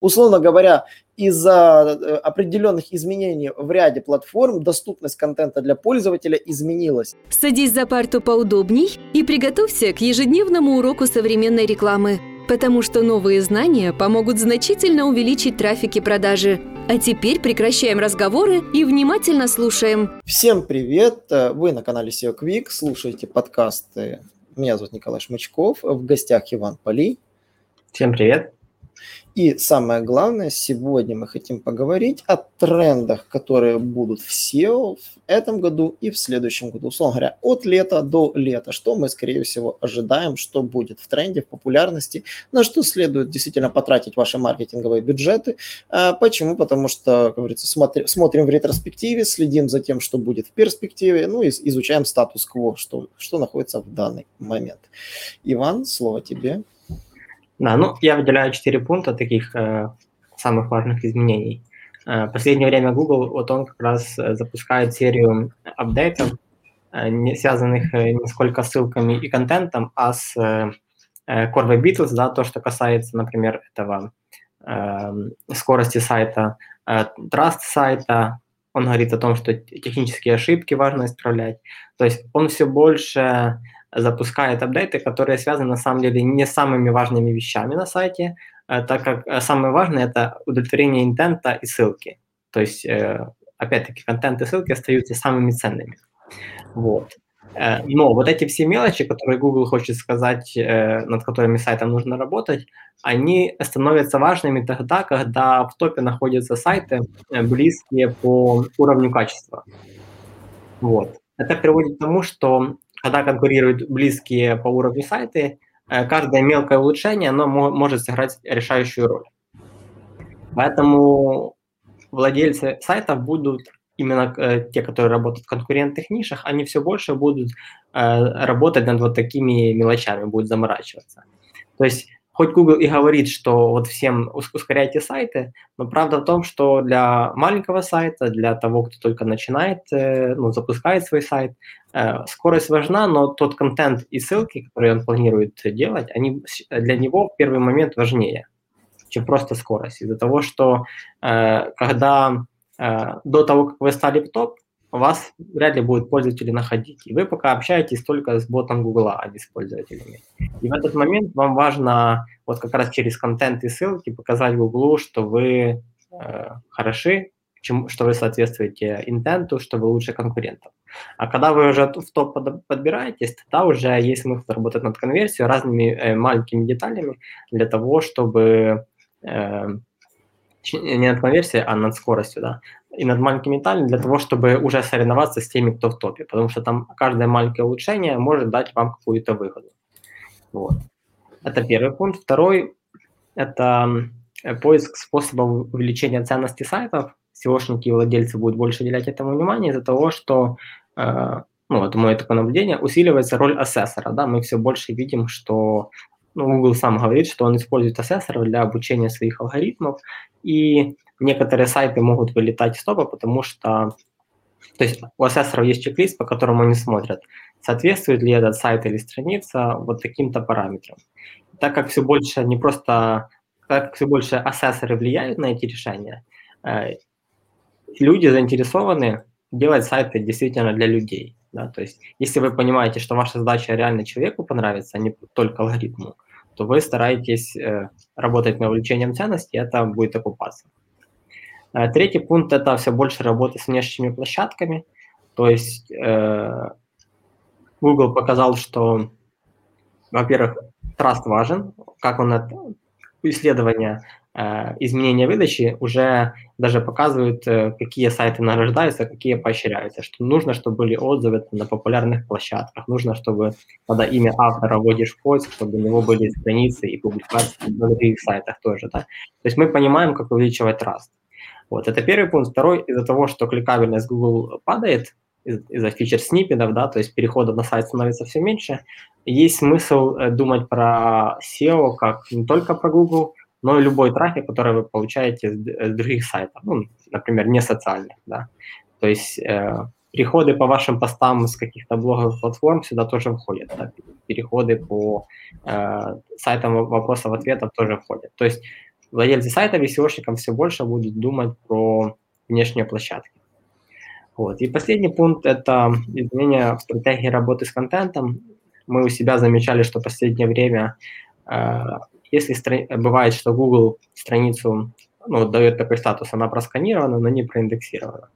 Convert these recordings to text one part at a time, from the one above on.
Условно говоря, из-за э, определенных изменений в ряде платформ доступность контента для пользователя изменилась. Садись за парту поудобней и приготовься к ежедневному уроку современной рекламы, потому что новые знания помогут значительно увеличить трафик и продажи. А теперь прекращаем разговоры и внимательно слушаем. Всем привет! Вы на канале SEO Quick, слушаете подкасты. Меня зовут Николай Шмычков, в гостях Иван Поли. Всем привет! И самое главное, сегодня мы хотим поговорить о трендах, которые будут в SEO в этом году и в следующем году. Условно говоря, от лета до лета. Что мы, скорее всего, ожидаем, что будет в тренде, в популярности, на что следует действительно потратить ваши маркетинговые бюджеты. А почему? Потому что, как говорится, смотри, смотрим в ретроспективе, следим за тем, что будет в перспективе, ну и изучаем статус-кво, что, что находится в данный момент. Иван, слово тебе. Да, ну я выделяю четыре пункта таких э, самых важных изменений. Э, в последнее время Google, вот он как раз э, запускает серию апдейтов, э, не связанных э, не сколько ссылками и контентом, а с э, э Core Web Vitals, да, то, что касается, например, этого э, скорости сайта, э, Trust сайта, он говорит о том, что технические ошибки важно исправлять. То есть он все больше запускает апдейты, которые связаны на самом деле не с самыми важными вещами на сайте, э, так как э, самое важное это удовлетворение интента и ссылки. То есть, э, опять-таки, контент и ссылки остаются самыми ценными. Вот. Но вот эти все мелочи, которые Google хочет сказать, над которыми сайтом нужно работать, они становятся важными тогда, когда в топе находятся сайты, близкие по уровню качества. Вот. Это приводит к тому, что когда конкурируют близкие по уровню сайты, э, каждое мелкое улучшение, оно может сыграть решающую роль. Поэтому владельцы сайтов будут именно э, те, которые работают в конкурентных нишах, они все больше будут э, работать над вот такими мелочами, будут заморачиваться. То есть хоть Google и говорит, что вот всем ускоряйте сайты, но правда в том, что для маленького сайта, для того, кто только начинает, э, ну, запускает свой сайт, э, скорость важна, но тот контент и ссылки, которые он планирует делать, они для него в первый момент важнее, чем просто скорость. Из-за того, что э, когда до того, как вы стали в топ, вас вряд ли будут пользователи находить. И вы пока общаетесь только с ботом Гугла, а не с пользователями. И в этот момент вам важно вот как раз через контент и ссылки показать Гуглу, что вы э, хороши, чему, что вы соответствуете интенту, что вы лучше конкурентов. А когда вы уже в топ подбираетесь, тогда уже есть смысл работать над конверсией разными э, маленькими деталями для того, чтобы э, не над конверсией, а над скоростью, да, и над маленькими деталями для того, чтобы уже соревноваться с теми, кто в топе, потому что там каждое маленькое улучшение может дать вам какую-то выгоду. Вот. Это первый пункт. Второй – это поиск способов увеличения ценности сайтов. SEOшники и владельцы будут больше уделять этому внимание из-за того, что, э, ну, это мое такое наблюдение, усиливается роль ассессора. Да? Мы все больше видим, что ну, Google сам говорит, что он использует ассессоров для обучения своих алгоритмов, и некоторые сайты могут вылетать из топа, потому что то есть у ассессоров есть чек-лист, по которому они смотрят, соответствует ли этот сайт или страница вот таким-то параметрам. Так как все больше не просто, так как все больше ассессоры влияют на эти решения, э, люди заинтересованы делать сайты действительно для людей. Да? То есть если вы понимаете, что ваша задача реально человеку понравится, а не только алгоритму, то вы стараетесь э, работать над увеличением ценности, и это будет окупаться. Э, третий пункт – это все больше работы с внешними площадками. То есть э, Google показал, что, во-первых, траст важен, как он это, исследование Э, изменения выдачи уже даже показывают, э, какие сайты награждаются, какие поощряются, что нужно, чтобы были отзывы на популярных площадках, нужно, чтобы когда имя автора вводишь в поиск, чтобы у него были страницы и публикации на других сайтах тоже. Да? То есть мы понимаем, как увеличивать траст. Вот, это первый пункт. Второй, из-за того, что кликабельность Google падает, из-за фичер сниппетов, да, то есть переходов на сайт становится все меньше, есть смысл э, думать про SEO как не только про Google, но и любой трафик, который вы получаете с других сайтов, ну, например, не социальных, да. То есть э, переходы по вашим постам с каких-то блоговых платформ сюда тоже входят, да? переходы по э, сайтам вопросов-ответов тоже входят. То есть владельцы сайтов и SEOшникам все больше будут думать про внешние площадки. Вот. И последний пункт – это изменение в стратегии работы с контентом. Мы у себя замечали, что в последнее время, э, если стра- бывает, что Google страницу ну, дает такой статус, она просканирована, но не проиндексирована.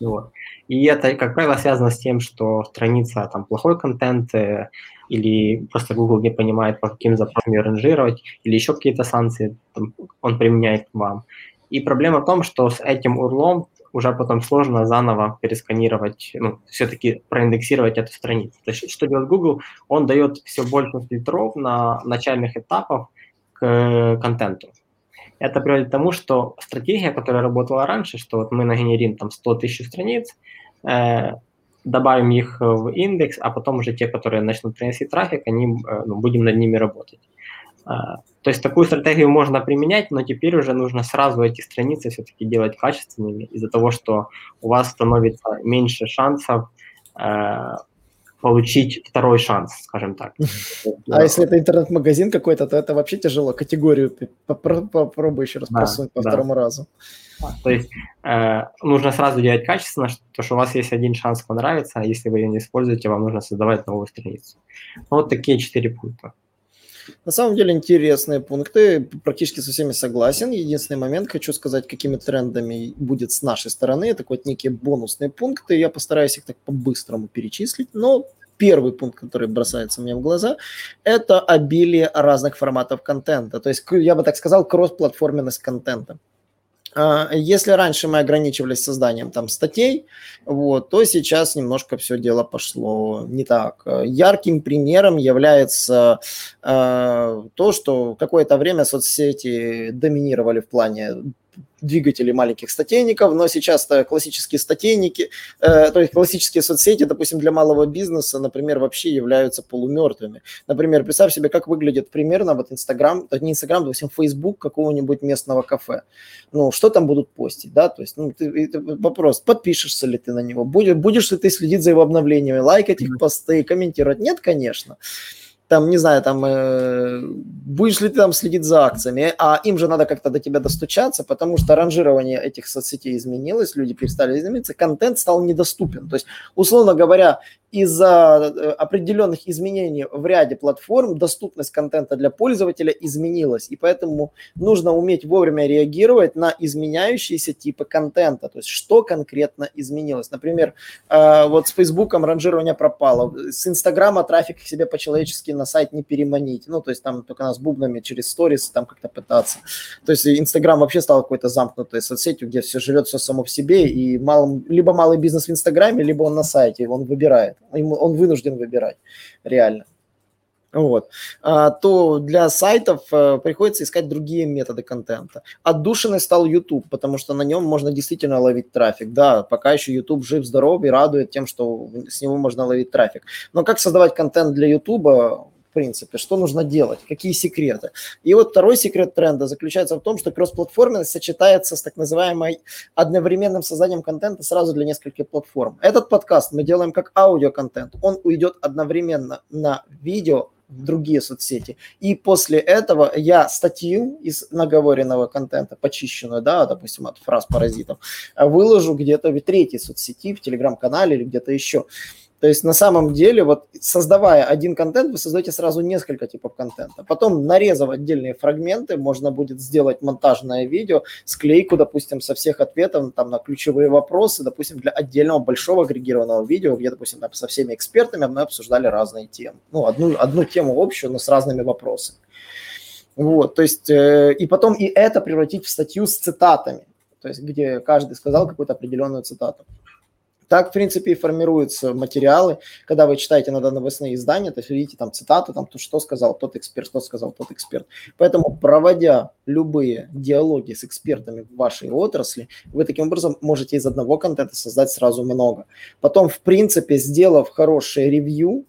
Вот. И это, как правило, связано с тем, что страница там плохой контент, э, или просто Google не понимает, по каким запросам ее ранжировать, или еще какие-то санкции там, он применяет вам. И проблема в том, что с этим урлом уже потом сложно заново пересканировать, ну, все-таки проиндексировать эту страницу. То есть что делает Google? Он дает все больше фильтров на начальных этапах к контенту. Это приводит к тому, что стратегия, которая работала раньше, что вот мы нагенерим там 100 тысяч страниц, э, добавим их в индекс, а потом уже те, которые начнут приносить трафик, они, э, ну, будем над ними работать. А, то есть такую стратегию можно применять, но теперь уже нужно сразу эти страницы все-таки делать качественными из-за того, что у вас становится меньше шансов э, получить второй шанс, скажем так. А если это интернет-магазин какой-то, то это вообще тяжело. Категорию попробуй еще раз просунуть по второму разу. То есть э, нужно сразу делать качественно, потому что у вас есть один шанс понравиться, а если вы ее не используете, вам нужно создавать новую страницу. Вот такие четыре пункта. На самом деле интересные пункты, практически со всеми согласен. Единственный момент, хочу сказать, какими трендами будет с нашей стороны, это вот некие бонусные пункты, я постараюсь их так по-быстрому перечислить, но первый пункт, который бросается мне в глаза, это обилие разных форматов контента. То есть, я бы так сказал, кроссплатформенность контента. А, если раньше мы ограничивались созданием там статей, вот, то сейчас немножко все дело пошло не так. Ярким примером является э, то, что какое-то время соцсети доминировали в плане двигатели маленьких статейников, но сейчас классические статейники, э, то есть классические соцсети, допустим, для малого бизнеса, например, вообще являются полумертвыми. Например, представь себе, как выглядит примерно вот Инстаграм, не Инстаграм, допустим, Фейсбук какого-нибудь местного кафе. Ну, что там будут постить, да, то есть, ну, ты, вопрос, подпишешься ли ты на него, будешь, будешь ли ты следить за его обновлениями, лайкать их посты, комментировать? Нет, конечно там, не знаю, там, э, будешь ли ты там следить за акциями, а им же надо как-то до тебя достучаться, потому что ранжирование этих соцсетей изменилось, люди перестали измениться, контент стал недоступен. То есть, условно говоря, из-за э, определенных изменений в ряде платформ доступность контента для пользователя изменилась, и поэтому нужно уметь вовремя реагировать на изменяющиеся типы контента, то есть что конкретно изменилось. Например, э, вот с Фейсбуком ранжирование пропало, с Инстаграма трафик себе по-человечески на сайт не переманить, ну, то есть там только нас бубнами через сторис там как-то пытаться. То есть Инстаграм вообще стал какой-то замкнутой соцсетью, где все живет все само в себе, и мал, либо малый бизнес в Инстаграме, либо он на сайте, он выбирает он вынужден выбирать, реально. Вот. А, то для сайтов а, приходится искать другие методы контента. Отдушиной стал YouTube, потому что на нем можно действительно ловить трафик. Да, пока еще YouTube жив, здоров и радует тем, что с него можно ловить трафик. Но как создавать контент для YouTube, принципе, что нужно делать, какие секреты. И вот второй секрет тренда заключается в том, что кроссплатформенность сочетается с так называемой одновременным созданием контента сразу для нескольких платформ. Этот подкаст мы делаем как аудиоконтент, он уйдет одновременно на видео, в другие соцсети. И после этого я статью из наговоренного контента, почищенную, да, допустим, от фраз паразитов, выложу где-то в третьей соцсети, в телеграм-канале или где-то еще. То есть на самом деле, вот создавая один контент, вы создаете сразу несколько типов контента. Потом, нарезав отдельные фрагменты, можно будет сделать монтажное видео, склейку, допустим, со всех ответов там, на ключевые вопросы, допустим, для отдельного большого агрегированного видео, где, допустим, со всеми экспертами мы обсуждали разные темы. Ну, одну, одну тему общую, но с разными вопросами. Вот, то есть, э, и потом и это превратить в статью с цитатами, то есть, где каждый сказал какую-то определенную цитату. Так, в принципе, и формируются материалы, когда вы читаете иногда новостные издания, то есть видите там цитаты, там то, что сказал тот эксперт, что сказал тот эксперт. Поэтому, проводя любые диалоги с экспертами в вашей отрасли, вы таким образом можете из одного контента создать сразу много. Потом, в принципе, сделав хорошее ревью,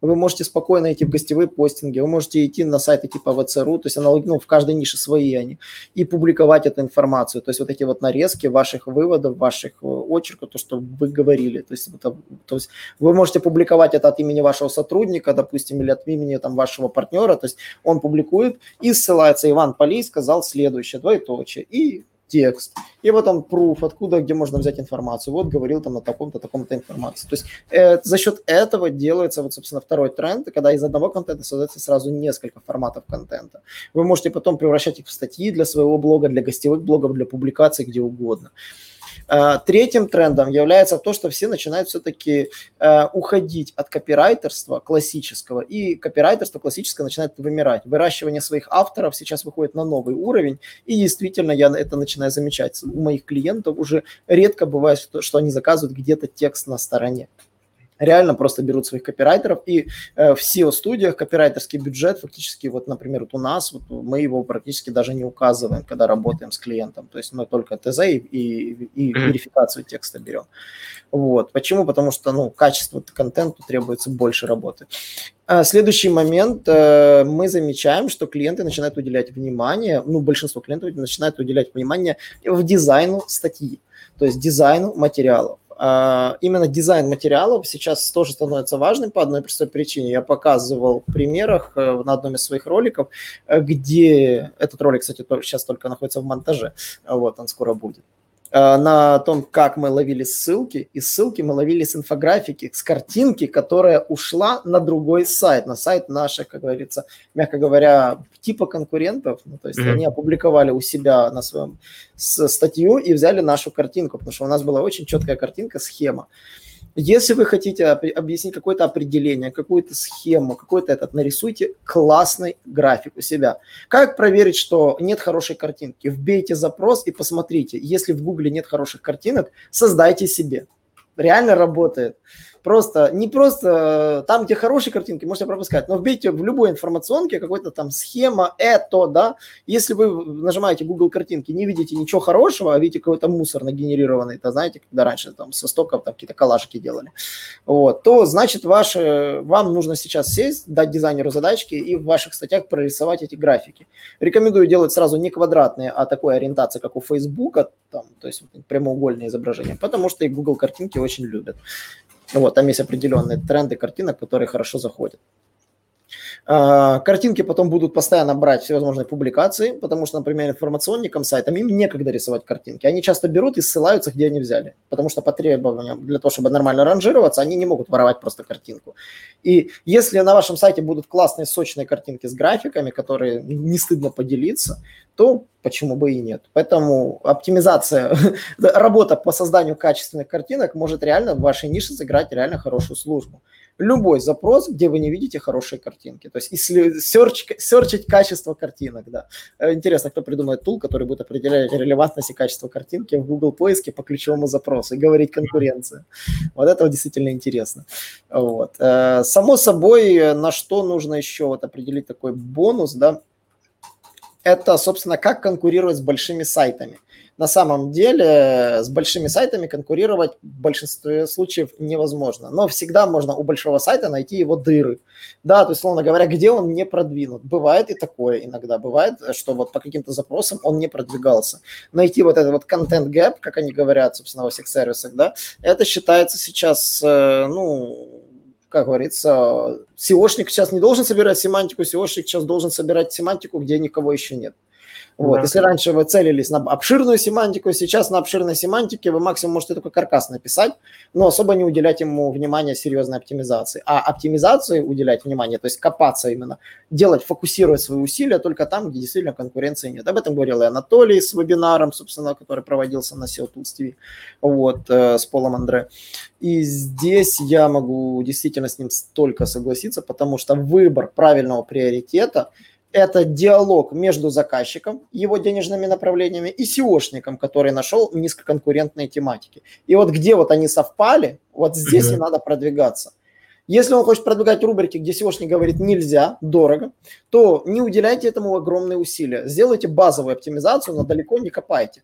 Вы можете спокойно идти в гостевые постинги, вы можете идти на сайты типа ВЦРУ, то есть аналог, ну, в каждой нише свои они, и публиковать эту информацию. То есть вот эти вот нарезки ваших выводов, ваших э, очерков, то, что вы говорили. То есть, это, то есть вы можете публиковать это от имени вашего сотрудника, допустим, или от имени там, вашего партнера. То есть он публикует и ссылается. Иван Полей сказал следующее, двоеточие. И текст, и потом proof, откуда, где можно взять информацию. Вот говорил там на таком-то, таком-то информации. То есть э, за счет этого делается, вот, собственно, второй тренд, когда из одного контента создается сразу несколько форматов контента. Вы можете потом превращать их в статьи для своего блога, для гостевых блогов, для публикаций, где угодно. Третьим трендом является то, что все начинают все-таки э, уходить от копирайтерства классического, и копирайтерство классическое начинает вымирать. Выращивание своих авторов сейчас выходит на новый уровень, и действительно я это начинаю замечать. У моих клиентов уже редко бывает, что они заказывают где-то текст на стороне реально просто берут своих копирайтеров, и э, в SEO-студиях копирайтерский бюджет фактически, вот, например, вот у нас, вот, мы его практически даже не указываем, когда работаем с клиентом, то есть мы только ТЗ и, и, и верификацию текста берем. Вот. Почему? Потому что, ну, качество контенту требуется больше работы. А следующий момент, э, мы замечаем, что клиенты начинают уделять внимание, ну, большинство клиентов начинают уделять внимание в дизайну статьи, то есть дизайну материалов. А, именно дизайн материалов сейчас тоже становится важным по одной простой причине. Я показывал в примерах э, на одном из своих роликов, э, где этот ролик, кстати, сейчас только находится в монтаже, вот он скоро будет. Э, на том, как мы ловили ссылки, и ссылки мы ловили с инфографики, с картинки, которая ушла на другой сайт, на сайт наших, как говорится, мягко говоря, типа конкурентов. Ну, то есть mm-hmm. они опубликовали у себя на своем статью и взяли нашу картинку, потому что у нас была очень четкая картинка, схема. Если вы хотите объяснить какое-то определение, какую-то схему, какой-то этот, нарисуйте классный график у себя. Как проверить, что нет хорошей картинки? Вбейте запрос и посмотрите. Если в Гугле нет хороших картинок, создайте себе. Реально работает просто, не просто там, где хорошие картинки, можете пропускать, но вбейте в любой информационке какой-то там схема, это, да, если вы нажимаете Google картинки, не видите ничего хорошего, а видите какой-то мусор нагенерированный, это знаете, когда раньше там со стоков там какие-то коллажики делали, вот, то значит ваше, вам нужно сейчас сесть, дать дизайнеру задачки и в ваших статьях прорисовать эти графики. Рекомендую делать сразу не квадратные, а такой ориентации, как у Фейсбука, там, то есть прямоугольные изображения, потому что и Google картинки очень любят. Вот, там есть определенные тренды картинок, которые хорошо заходят. А, картинки потом будут постоянно брать всевозможные публикации, потому что, например, информационникам сайтам им некогда рисовать картинки. Они часто берут и ссылаются, где они взяли, потому что по требованиям для того, чтобы нормально ранжироваться, они не могут воровать просто картинку. И если на вашем сайте будут классные сочные картинки с графиками, которые не стыдно поделиться, то почему бы и нет. Поэтому оптимизация, работа по созданию качественных картинок может реально в вашей нише сыграть реально хорошую службу любой запрос, где вы не видите хорошие картинки. То есть если серч, серчить качество картинок, да. Э, интересно, кто придумает тул, который будет определять релевантность и качество картинки в Google поиске по ключевому запросу и говорить конкуренция. Вот это действительно интересно. Вот. Э, само собой, на что нужно еще вот определить такой бонус, да, это, собственно, как конкурировать с большими сайтами на самом деле с большими сайтами конкурировать в большинстве случаев невозможно. Но всегда можно у большого сайта найти его дыры. Да, то есть, словно говоря, где он не продвинут. Бывает и такое иногда. Бывает, что вот по каким-то запросам он не продвигался. Найти вот этот вот контент gap, как они говорят, собственно, во всех сервисах, да, это считается сейчас, э, ну, как говорится, SEOшник сейчас не должен собирать семантику, SEOшник сейчас должен собирать семантику, где никого еще нет. Вот. Да. Если раньше вы целились на обширную семантику, сейчас на обширной семантике вы максимум можете только каркас написать, но особо не уделять ему внимания серьезной оптимизации. А оптимизации уделять внимание, то есть копаться именно, делать, фокусировать свои усилия только там, где действительно конкуренции нет. Об этом говорил и Анатолий с вебинаром, собственно, который проводился на SEO Tools TV, вот, э, с Полом Андре. И здесь я могу действительно с ним столько согласиться, потому что выбор правильного приоритета – это диалог между заказчиком, его денежными направлениями и SEOшником, который нашел низкоконкурентные тематики. И вот где вот они совпали, вот здесь mm-hmm. и надо продвигаться. Если он хочет продвигать рубрики, где SEOшник говорит нельзя, дорого, то не уделяйте этому огромные усилия. Сделайте базовую оптимизацию, но далеко не копайте.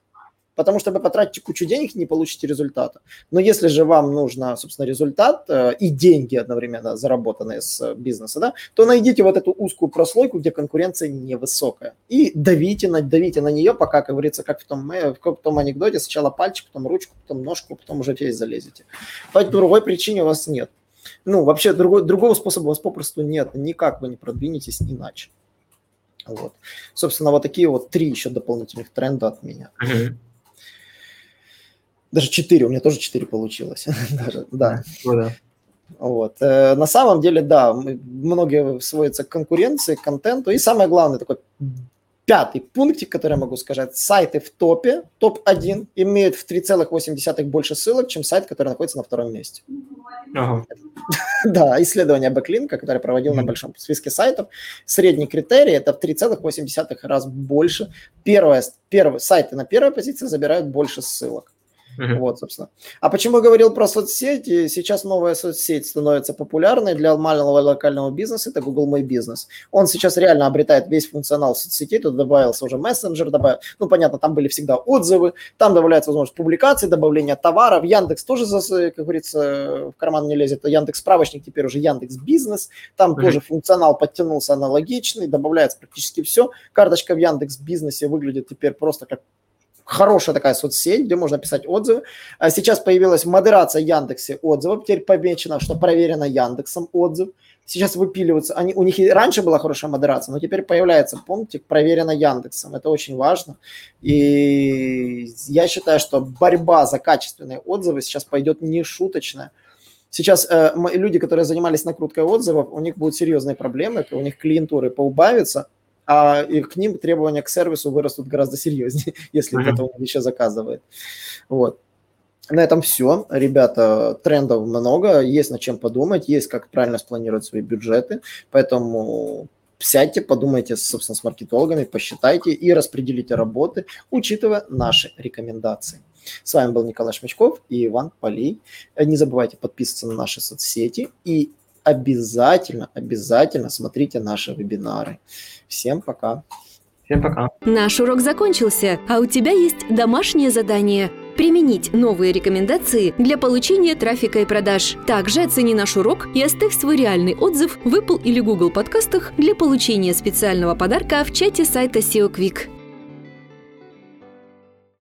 Потому что вы потратите кучу денег и не получите результата. Но если же вам нужно, собственно, результат э, и деньги одновременно заработанные с бизнеса, да, то найдите вот эту узкую прослойку, где конкуренция невысокая. И давите на, давите на нее, пока, как говорится, как в том, э, в том анекдоте, сначала пальчик, потом ручку, потом ножку, потом уже весь залезете. По другой причине у вас нет. Ну, вообще другой, другого способа у вас попросту нет. Никак вы не продвинетесь иначе. Вот. Собственно, вот такие вот три еще дополнительных тренда от меня. Uh-huh. Даже четыре, у меня тоже четыре получилось. Даже, да. Ну, да. Вот. Э, на самом деле, да, многие сводятся к конкуренции, к контенту. И самое главное, такой пятый пунктик, который я могу сказать, сайты в топе, топ-1, имеют в 3,8 больше ссылок, чем сайт, который находится на втором месте. Ага. Да, исследование бэклинка, которое проводил на большом списке сайтов, средний критерий это в 3,8 раз больше. Первое, первые, сайты на первой позиции забирают больше ссылок. Uh-huh. Вот, собственно. А почему я говорил про соцсети? Сейчас новая соцсеть становится популярной для малого локального бизнеса. Это Google My Business. Он сейчас реально обретает весь функционал соцсетей. Тут добавился уже мессенджер, добавил. Ну, понятно, там были всегда отзывы, там добавляется возможность публикации, добавления товаров. Яндекс тоже, как говорится, в карман не лезет. Яндекс справочник теперь уже Яндекс Бизнес. Там uh-huh. тоже функционал подтянулся аналогичный, добавляется практически все. Карточка в Яндекс Бизнесе выглядит теперь просто как хорошая такая соцсеть, где можно писать отзывы. А сейчас появилась модерация Яндексе отзывов, теперь помечено, что проверено Яндексом отзыв. Сейчас выпиливаются, они, у них и раньше была хорошая модерация, но теперь появляется пунктик проверено Яндексом. Это очень важно. И я считаю, что борьба за качественные отзывы сейчас пойдет не шуточная. Сейчас э, люди, которые занимались накруткой отзывов, у них будут серьезные проблемы, у них клиентуры поубавятся, а и к ним требования к сервису вырастут гораздо серьезнее, если mm-hmm. кто-то еще заказывает. Вот. На этом все. Ребята, трендов много, есть над чем подумать, есть как правильно спланировать свои бюджеты, поэтому сядьте, подумайте, собственно, с маркетологами, посчитайте и распределите работы, учитывая наши рекомендации. С вами был Николай Шмичков и Иван Полей. Не забывайте подписываться на наши соцсети и обязательно, обязательно смотрите наши вебинары. Всем пока. Всем пока. Наш урок закончился, а у тебя есть домашнее задание – применить новые рекомендации для получения трафика и продаж. Также оцени наш урок и оставь свой реальный отзыв в Apple или Google подкастах для получения специального подарка в чате сайта SEO Quick.